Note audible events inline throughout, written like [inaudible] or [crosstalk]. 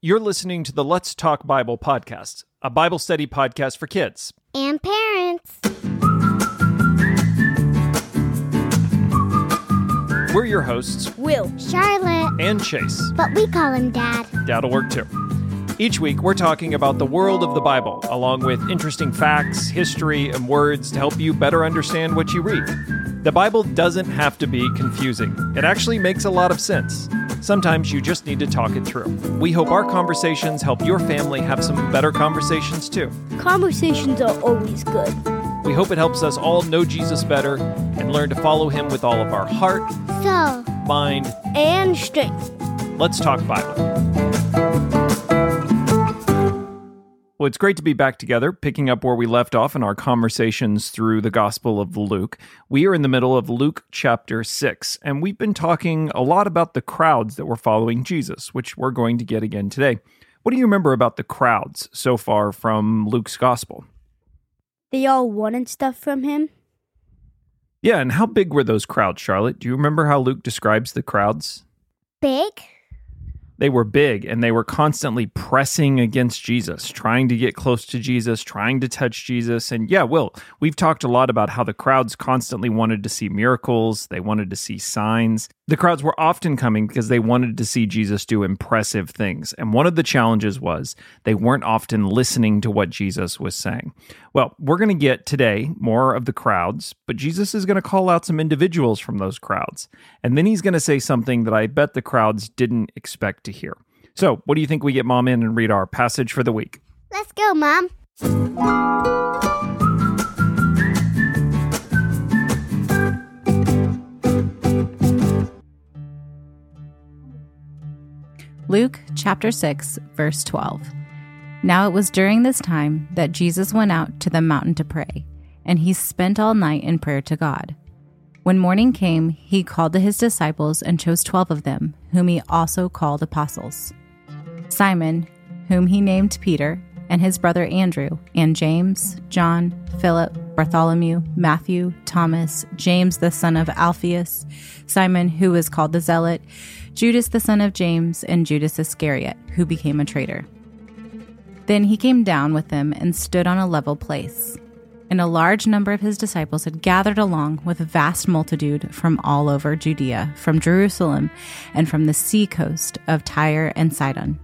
You're listening to the Let's Talk Bible podcast, a Bible study podcast for kids and parents. We're your hosts, Will, Charlotte, and Chase. but we call him Dad. Dad'll work too. Each week, we're talking about the world of the Bible, along with interesting facts, history, and words to help you better understand what you read. The Bible doesn't have to be confusing, it actually makes a lot of sense. Sometimes you just need to talk it through. We hope our conversations help your family have some better conversations too. conversations are always good. We hope it helps us all know Jesus better and learn to follow him with all of our heart, So, mind. And strength. Let's talk Bible. Well, it's great to be back together, picking up where we left off in our conversations through the Gospel of Luke. We are in the middle of Luke chapter 6, and we've been talking a lot about the crowds that were following Jesus, which we're going to get again today. What do you remember about the crowds so far from Luke's Gospel? They all wanted stuff from him. Yeah, and how big were those crowds, Charlotte? Do you remember how Luke describes the crowds? big? They were big and they were constantly pressing against Jesus, trying to get close to Jesus, trying to touch Jesus. And yeah, Will, we've talked a lot about how the crowds constantly wanted to see miracles, they wanted to see signs. The crowds were often coming because they wanted to see Jesus do impressive things. And one of the challenges was they weren't often listening to what Jesus was saying. Well, we're going to get today more of the crowds, but Jesus is going to call out some individuals from those crowds. And then he's going to say something that I bet the crowds didn't expect to hear. So, what do you think we get mom in and read our passage for the week? Let's go, Mom. Luke chapter 6, verse 12. Now it was during this time that Jesus went out to the mountain to pray, and he spent all night in prayer to God. When morning came, he called to his disciples and chose twelve of them, whom he also called apostles Simon, whom he named Peter, and his brother Andrew, and James, John, Philip, Bartholomew, Matthew, Thomas, James the son of Alphaeus, Simon, who was called the Zealot, Judas the son of James, and Judas Iscariot, who became a traitor. Then he came down with them and stood on a level place. And a large number of his disciples had gathered along with a vast multitude from all over Judea, from Jerusalem, and from the sea coast of Tyre and Sidon.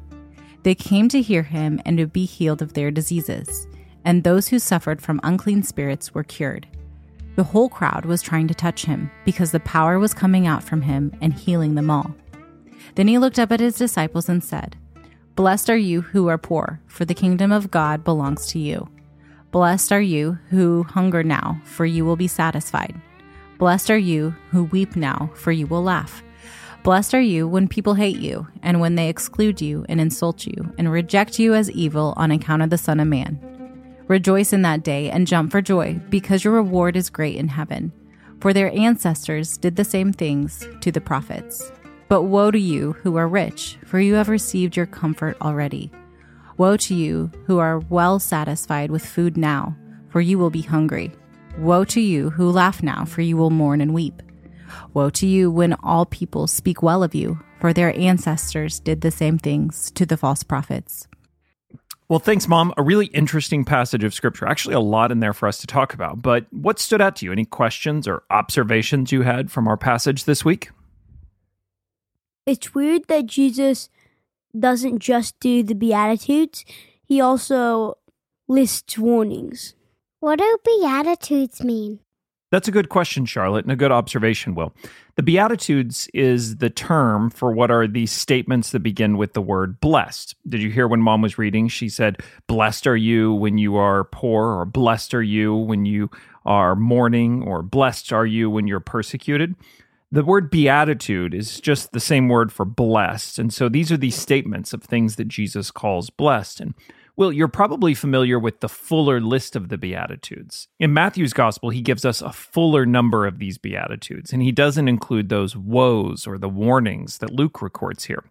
They came to hear him and to be healed of their diseases, and those who suffered from unclean spirits were cured. The whole crowd was trying to touch him, because the power was coming out from him and healing them all. Then he looked up at his disciples and said, Blessed are you who are poor, for the kingdom of God belongs to you. Blessed are you who hunger now, for you will be satisfied. Blessed are you who weep now, for you will laugh. Blessed are you when people hate you, and when they exclude you and insult you, and reject you as evil on account of the Son of Man. Rejoice in that day and jump for joy, because your reward is great in heaven. For their ancestors did the same things to the prophets. But woe to you who are rich, for you have received your comfort already. Woe to you who are well satisfied with food now, for you will be hungry. Woe to you who laugh now, for you will mourn and weep. Woe to you when all people speak well of you, for their ancestors did the same things to the false prophets. Well, thanks, Mom. A really interesting passage of scripture. Actually, a lot in there for us to talk about. But what stood out to you? Any questions or observations you had from our passage this week? It's weird that Jesus doesn't just do the Beatitudes, he also lists warnings. What do Beatitudes mean? That's a good question, Charlotte, and a good observation, Will. The Beatitudes is the term for what are these statements that begin with the word blessed. Did you hear when mom was reading? She said, Blessed are you when you are poor, or blessed are you when you are mourning, or blessed are you when you're persecuted. The word beatitude is just the same word for blessed. And so these are these statements of things that Jesus calls blessed. And well, you're probably familiar with the fuller list of the Beatitudes. In Matthew's Gospel, he gives us a fuller number of these Beatitudes, and he doesn't include those woes or the warnings that Luke records here,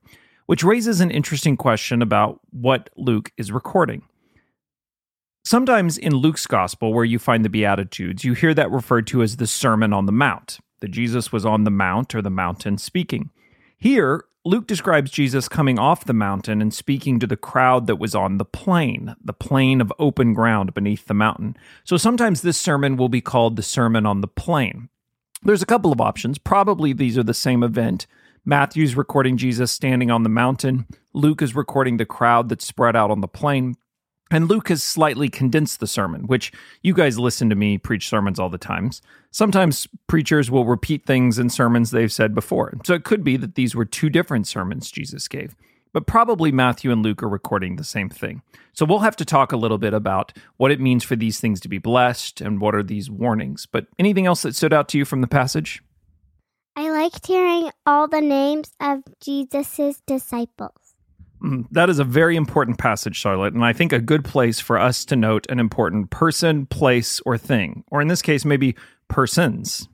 which raises an interesting question about what Luke is recording. Sometimes in Luke's Gospel, where you find the Beatitudes, you hear that referred to as the Sermon on the Mount, that Jesus was on the Mount or the mountain speaking. Here, Luke describes Jesus coming off the mountain and speaking to the crowd that was on the plain, the plain of open ground beneath the mountain. So sometimes this sermon will be called the Sermon on the Plain. There's a couple of options. Probably these are the same event. Matthew's recording Jesus standing on the mountain. Luke is recording the crowd that's spread out on the plain. And Luke has slightly condensed the sermon, which you guys listen to me preach sermons all the times. Sometimes preachers will repeat things in sermons they've said before. So it could be that these were two different sermons Jesus gave. But probably Matthew and Luke are recording the same thing. So we'll have to talk a little bit about what it means for these things to be blessed and what are these warnings. But anything else that stood out to you from the passage? I liked hearing all the names of Jesus' disciples. Mm, That is a very important passage, Charlotte, and I think a good place for us to note an important person, place, or thing, or in this case, maybe persons.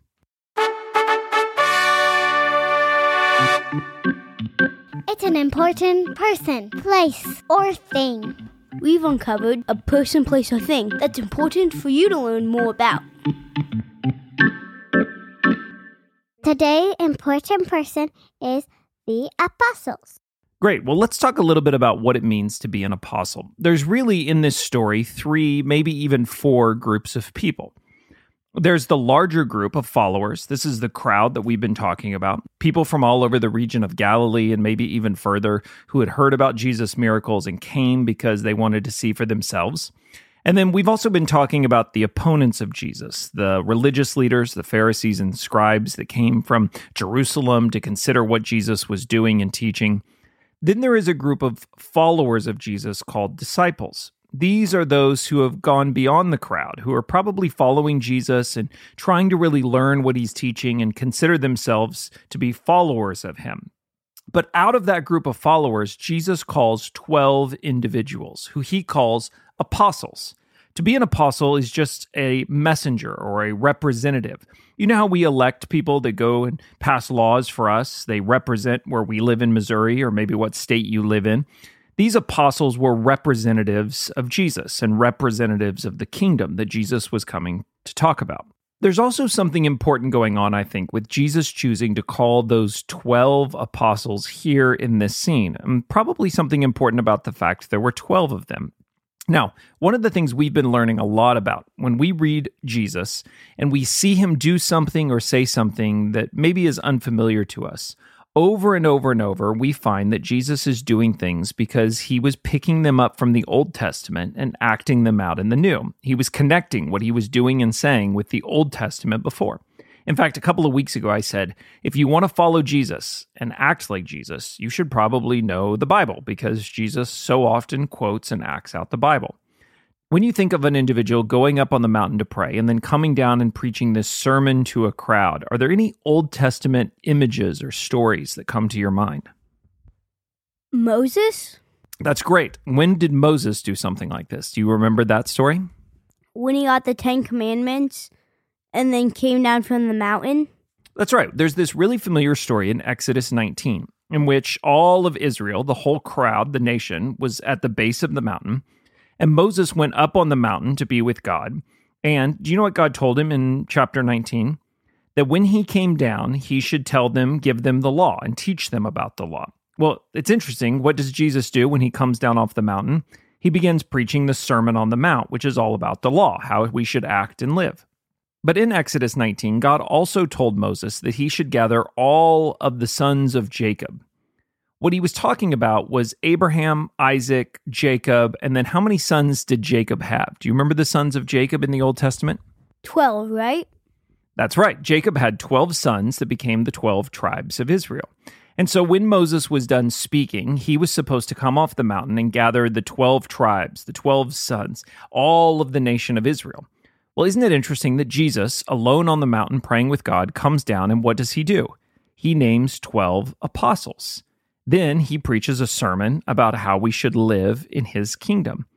It's an important person, place, or thing. We've uncovered a person, place, or thing that's important for you to learn more about. Today, important person is the apostles. Great. Well, let's talk a little bit about what it means to be an apostle. There's really in this story three, maybe even four groups of people. There's the larger group of followers. This is the crowd that we've been talking about. People from all over the region of Galilee and maybe even further who had heard about Jesus' miracles and came because they wanted to see for themselves. And then we've also been talking about the opponents of Jesus, the religious leaders, the Pharisees and scribes that came from Jerusalem to consider what Jesus was doing and teaching. Then there is a group of followers of Jesus called disciples. These are those who have gone beyond the crowd, who are probably following Jesus and trying to really learn what he's teaching and consider themselves to be followers of him. But out of that group of followers, Jesus calls 12 individuals who he calls apostles. To be an apostle is just a messenger or a representative. You know how we elect people that go and pass laws for us? They represent where we live in Missouri or maybe what state you live in. These apostles were representatives of Jesus and representatives of the kingdom that Jesus was coming to talk about. There's also something important going on, I think, with Jesus choosing to call those 12 apostles here in this scene. And probably something important about the fact there were 12 of them. Now, one of the things we've been learning a lot about when we read Jesus and we see him do something or say something that maybe is unfamiliar to us, over and over and over, we find that Jesus is doing things because he was picking them up from the Old Testament and acting them out in the New. He was connecting what he was doing and saying with the Old Testament before. In fact, a couple of weeks ago, I said, if you want to follow Jesus and act like Jesus, you should probably know the Bible because Jesus so often quotes and acts out the Bible. When you think of an individual going up on the mountain to pray and then coming down and preaching this sermon to a crowd, are there any Old Testament images or stories that come to your mind? Moses? That's great. When did Moses do something like this? Do you remember that story? When he got the Ten Commandments and then came down from the mountain? That's right. There's this really familiar story in Exodus 19 in which all of Israel, the whole crowd, the nation, was at the base of the mountain. And Moses went up on the mountain to be with God. And do you know what God told him in chapter 19? That when he came down, he should tell them, give them the law, and teach them about the law. Well, it's interesting. What does Jesus do when he comes down off the mountain? He begins preaching the Sermon on the Mount, which is all about the law, how we should act and live. But in Exodus 19, God also told Moses that he should gather all of the sons of Jacob. What he was talking about was Abraham, Isaac, Jacob, and then how many sons did Jacob have? Do you remember the sons of Jacob in the Old Testament? 12, right? That's right. Jacob had 12 sons that became the 12 tribes of Israel. And so when Moses was done speaking, he was supposed to come off the mountain and gather the 12 tribes, the 12 sons, all of the nation of Israel. Well, isn't it interesting that Jesus, alone on the mountain praying with God, comes down and what does he do? He names 12 apostles. Then he preaches a sermon about how we should live in his kingdom.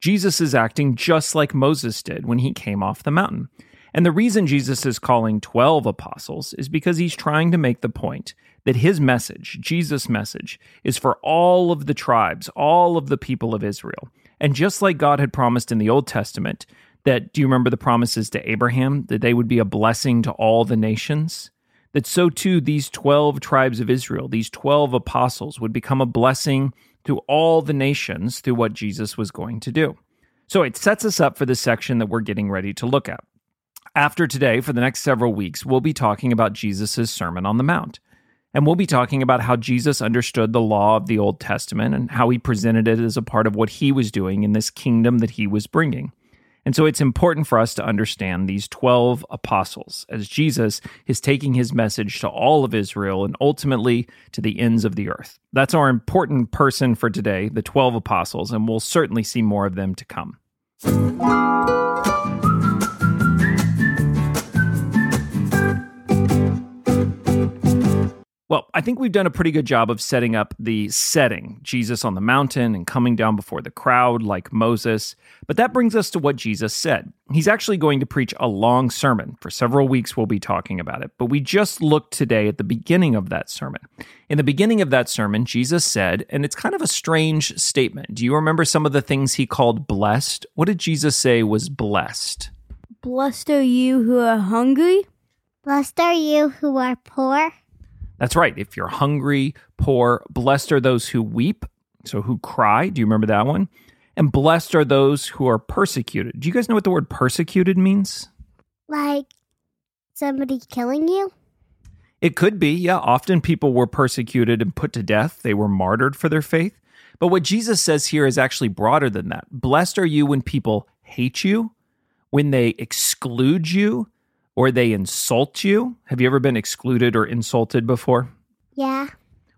Jesus is acting just like Moses did when he came off the mountain. And the reason Jesus is calling 12 apostles is because he's trying to make the point that his message, Jesus' message, is for all of the tribes, all of the people of Israel. And just like God had promised in the Old Testament, that do you remember the promises to Abraham that they would be a blessing to all the nations? that so too these 12 tribes of Israel, these 12 apostles, would become a blessing to all the nations through what Jesus was going to do. So it sets us up for the section that we're getting ready to look at. After today, for the next several weeks, we'll be talking about Jesus' Sermon on the Mount. And we'll be talking about how Jesus understood the law of the Old Testament and how he presented it as a part of what he was doing in this kingdom that he was bringing. And so it's important for us to understand these 12 apostles as Jesus is taking his message to all of Israel and ultimately to the ends of the earth. That's our important person for today, the 12 apostles, and we'll certainly see more of them to come. Well, I think we've done a pretty good job of setting up the setting Jesus on the mountain and coming down before the crowd like Moses. But that brings us to what Jesus said. He's actually going to preach a long sermon. For several weeks, we'll be talking about it. But we just looked today at the beginning of that sermon. In the beginning of that sermon, Jesus said, and it's kind of a strange statement. Do you remember some of the things he called blessed? What did Jesus say was blessed? Blessed are you who are hungry. Blessed are you who are poor. That's right. If you're hungry, poor, blessed are those who weep, so who cry. Do you remember that one? And blessed are those who are persecuted. Do you guys know what the word persecuted means? Like somebody killing you? It could be, yeah. Often people were persecuted and put to death, they were martyred for their faith. But what Jesus says here is actually broader than that. Blessed are you when people hate you, when they exclude you, or they insult you. Have you ever been excluded or insulted before? Yeah.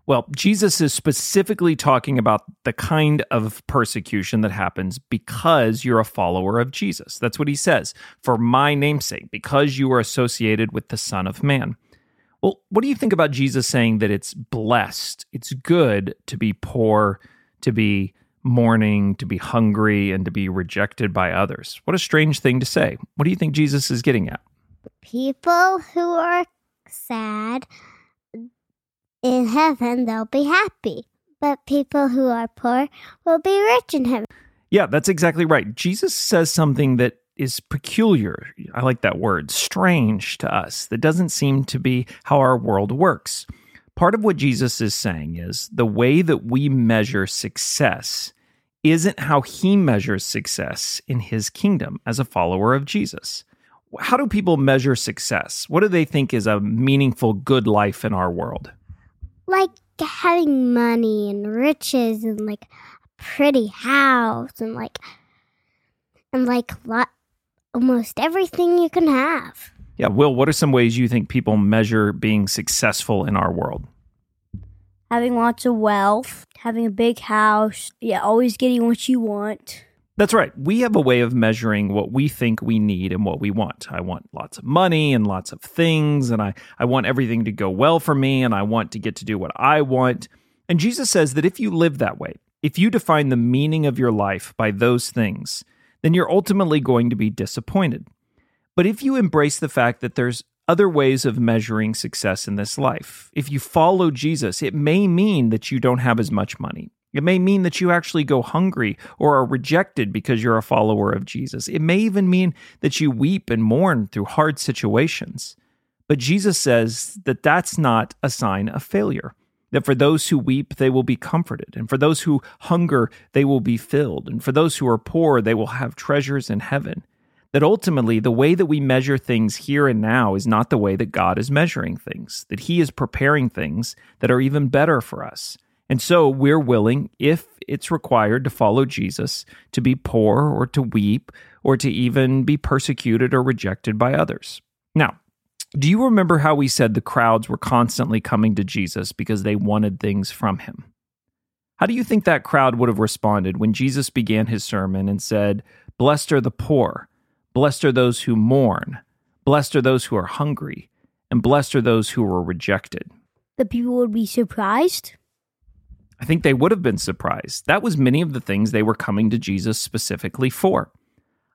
Well, Jesus is specifically talking about the kind of persecution that happens because you're a follower of Jesus. That's what he says. For my namesake, because you are associated with the Son of Man. Well, what do you think about Jesus saying that it's blessed, it's good to be poor, to be mourning, to be hungry, and to be rejected by others? What a strange thing to say. What do you think Jesus is getting at? People who are sad in heaven, they'll be happy. But people who are poor will be rich in heaven. Yeah, that's exactly right. Jesus says something that is peculiar. I like that word, strange to us, that doesn't seem to be how our world works. Part of what Jesus is saying is the way that we measure success isn't how he measures success in his kingdom as a follower of Jesus. How do people measure success? What do they think is a meaningful, good life in our world? Like having money and riches and like a pretty house and like and like lot almost everything you can have. Yeah, Will, what are some ways you think people measure being successful in our world? Having lots of wealth, having a big house, yeah, always getting what you want. That's right. We have a way of measuring what we think we need and what we want. I want lots of money and lots of things, and I, I want everything to go well for me, and I want to get to do what I want. And Jesus says that if you live that way, if you define the meaning of your life by those things, then you're ultimately going to be disappointed. But if you embrace the fact that there's other ways of measuring success in this life, if you follow Jesus, it may mean that you don't have as much money. It may mean that you actually go hungry or are rejected because you're a follower of Jesus. It may even mean that you weep and mourn through hard situations. But Jesus says that that's not a sign of failure. That for those who weep, they will be comforted. And for those who hunger, they will be filled. And for those who are poor, they will have treasures in heaven. That ultimately, the way that we measure things here and now is not the way that God is measuring things, that He is preparing things that are even better for us. And so we're willing, if it's required to follow Jesus, to be poor or to weep or to even be persecuted or rejected by others. Now, do you remember how we said the crowds were constantly coming to Jesus because they wanted things from him? How do you think that crowd would have responded when Jesus began his sermon and said, Blessed are the poor, blessed are those who mourn, blessed are those who are hungry, and blessed are those who are rejected? The people would be surprised. I think they would have been surprised. That was many of the things they were coming to Jesus specifically for.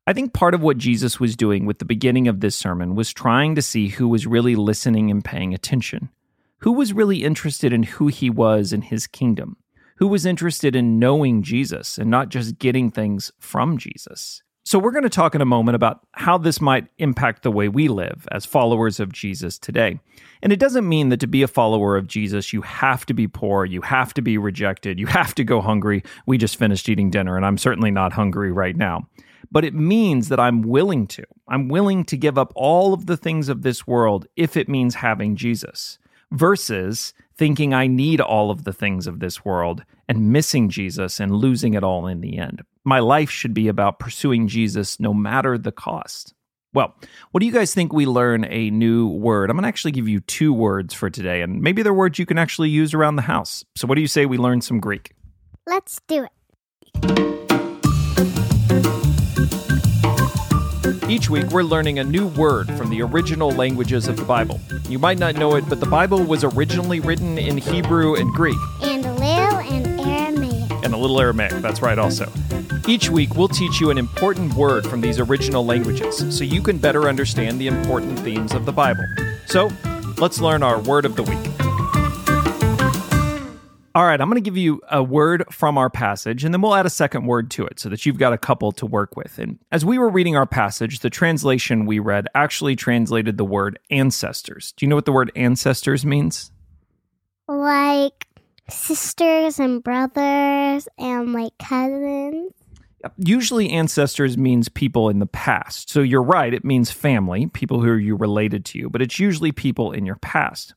I think part of what Jesus was doing with the beginning of this sermon was trying to see who was really listening and paying attention. Who was really interested in who he was and his kingdom? Who was interested in knowing Jesus and not just getting things from Jesus? So, we're going to talk in a moment about how this might impact the way we live as followers of Jesus today. And it doesn't mean that to be a follower of Jesus, you have to be poor, you have to be rejected, you have to go hungry. We just finished eating dinner, and I'm certainly not hungry right now. But it means that I'm willing to. I'm willing to give up all of the things of this world if it means having Jesus, versus thinking I need all of the things of this world and missing Jesus and losing it all in the end. My life should be about pursuing Jesus no matter the cost. Well, what do you guys think we learn a new word? I'm going to actually give you two words for today, and maybe they're words you can actually use around the house. So, what do you say we learn some Greek? Let's do it. Each week, we're learning a new word from the original languages of the Bible. You might not know it, but the Bible was originally written in Hebrew and Greek, And a little and Aramaic. and a little Aramaic. That's right, also. Each week, we'll teach you an important word from these original languages so you can better understand the important themes of the Bible. So, let's learn our word of the week. All right, I'm going to give you a word from our passage, and then we'll add a second word to it so that you've got a couple to work with. And as we were reading our passage, the translation we read actually translated the word ancestors. Do you know what the word ancestors means? Like sisters and brothers and like cousins. Usually, ancestors means people in the past. So you're right, it means family, people who are you related to you, but it's usually people in your past.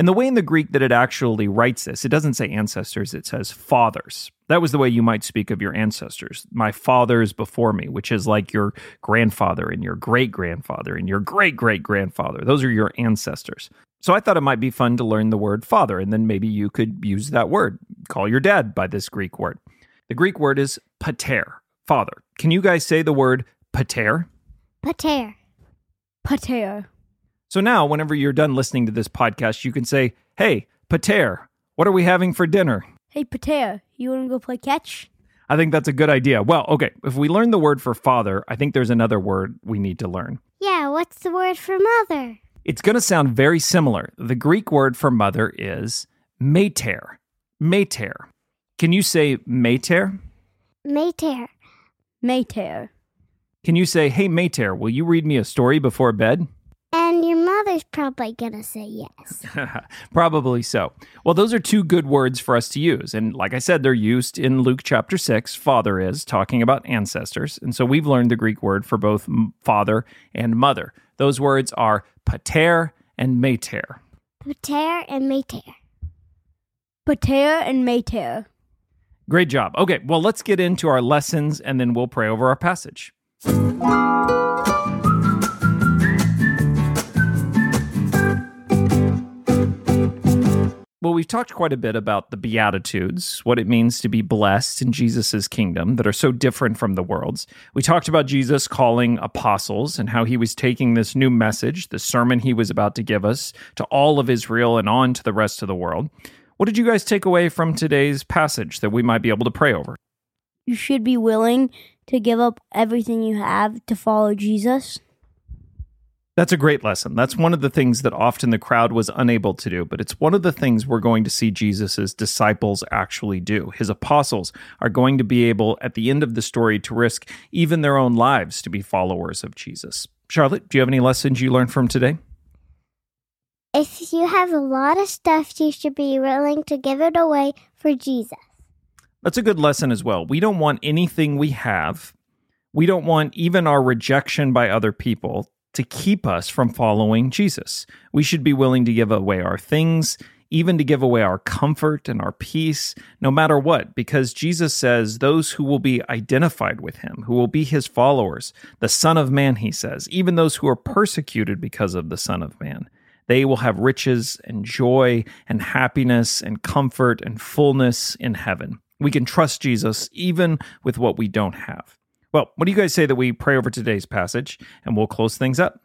And the way in the Greek that it actually writes this, it doesn't say ancestors, it says fathers. That was the way you might speak of your ancestors. My fathers before me, which is like your grandfather and your great grandfather and your great great grandfather. Those are your ancestors. So I thought it might be fun to learn the word father, and then maybe you could use that word. Call your dad by this Greek word. The Greek word is pater, father. Can you guys say the word pater? Pater. Pater. So now, whenever you're done listening to this podcast, you can say, Hey, pater, what are we having for dinner? Hey, Pater, you want to go play catch? I think that's a good idea. Well, okay, if we learn the word for father, I think there's another word we need to learn. Yeah, what's the word for mother? It's going to sound very similar. The Greek word for mother is mater. Mater. Can you say mater? Mater. Mater. Can you say, Hey, mater, will you read me a story before bed? And mother's probably gonna say yes. [laughs] Probably so. Well, those are two good words for us to use. And like I said, they're used in Luke chapter 6. Father is talking about ancestors. And so we've learned the Greek word for both father and mother. Those words are pater and mater. Pater and mater. Pater and Mater. Great job. Okay, well, let's get into our lessons and then we'll pray over our passage. Well, we've talked quite a bit about the Beatitudes, what it means to be blessed in Jesus' kingdom that are so different from the world's. We talked about Jesus calling apostles and how he was taking this new message, the sermon he was about to give us, to all of Israel and on to the rest of the world. What did you guys take away from today's passage that we might be able to pray over? You should be willing to give up everything you have to follow Jesus. That's a great lesson. That's one of the things that often the crowd was unable to do, but it's one of the things we're going to see Jesus' disciples actually do. His apostles are going to be able, at the end of the story, to risk even their own lives to be followers of Jesus. Charlotte, do you have any lessons you learned from today? If you have a lot of stuff, you should be willing to give it away for Jesus. That's a good lesson as well. We don't want anything we have, we don't want even our rejection by other people to keep us from following Jesus. We should be willing to give away our things, even to give away our comfort and our peace, no matter what, because Jesus says those who will be identified with him, who will be his followers, the Son of Man, he says, even those who are persecuted because of the Son of Man, they will have riches and joy and happiness and comfort and fullness in heaven. We can trust Jesus even with what we don't have. Well, what do you guys say that we pray over today's passage and we'll close things up?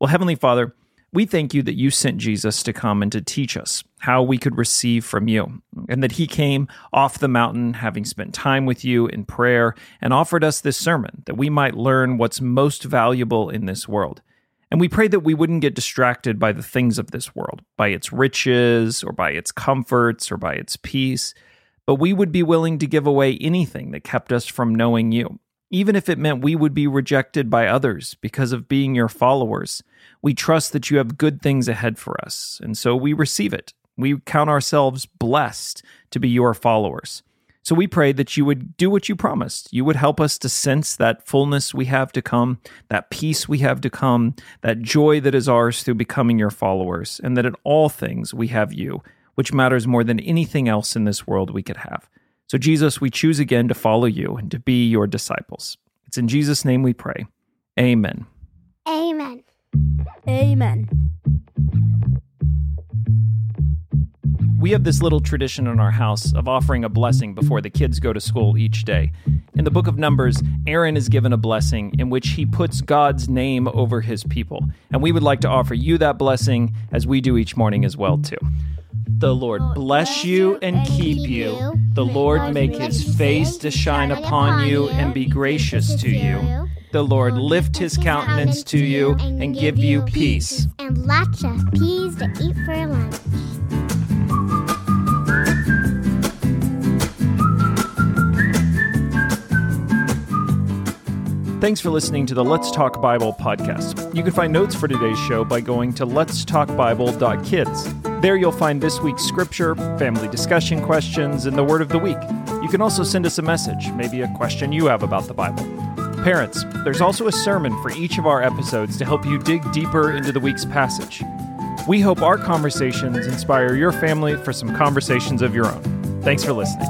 Well, Heavenly Father, we thank you that you sent Jesus to come and to teach us how we could receive from you, and that he came off the mountain having spent time with you in prayer and offered us this sermon that we might learn what's most valuable in this world. And we pray that we wouldn't get distracted by the things of this world, by its riches or by its comforts or by its peace, but we would be willing to give away anything that kept us from knowing you. Even if it meant we would be rejected by others because of being your followers. We trust that you have good things ahead for us, and so we receive it. We count ourselves blessed to be your followers. So we pray that you would do what you promised. You would help us to sense that fullness we have to come, that peace we have to come, that joy that is ours through becoming your followers, and that in all things we have you, which matters more than anything else in this world we could have. So, Jesus, we choose again to follow you and to be your disciples. It's in Jesus' name we pray. Amen. Amen. Amen. We have this little tradition in our house of offering a blessing before the kids go to school each day. In the book of Numbers, Aaron is given a blessing in which he puts God's name over his people. And we would like to offer you that blessing as we do each morning as well too. The Lord bless you and keep you. The Lord make his face to shine upon you and be gracious to you. The Lord lift his countenance to you and give you peace. And lots of peas to eat for lunch. Thanks for listening to the Let's Talk Bible podcast. You can find notes for today's show by going to letstalkbible.kids. There you'll find this week's scripture, family discussion questions, and the word of the week. You can also send us a message, maybe a question you have about the Bible. Parents, there's also a sermon for each of our episodes to help you dig deeper into the week's passage. We hope our conversations inspire your family for some conversations of your own. Thanks for listening.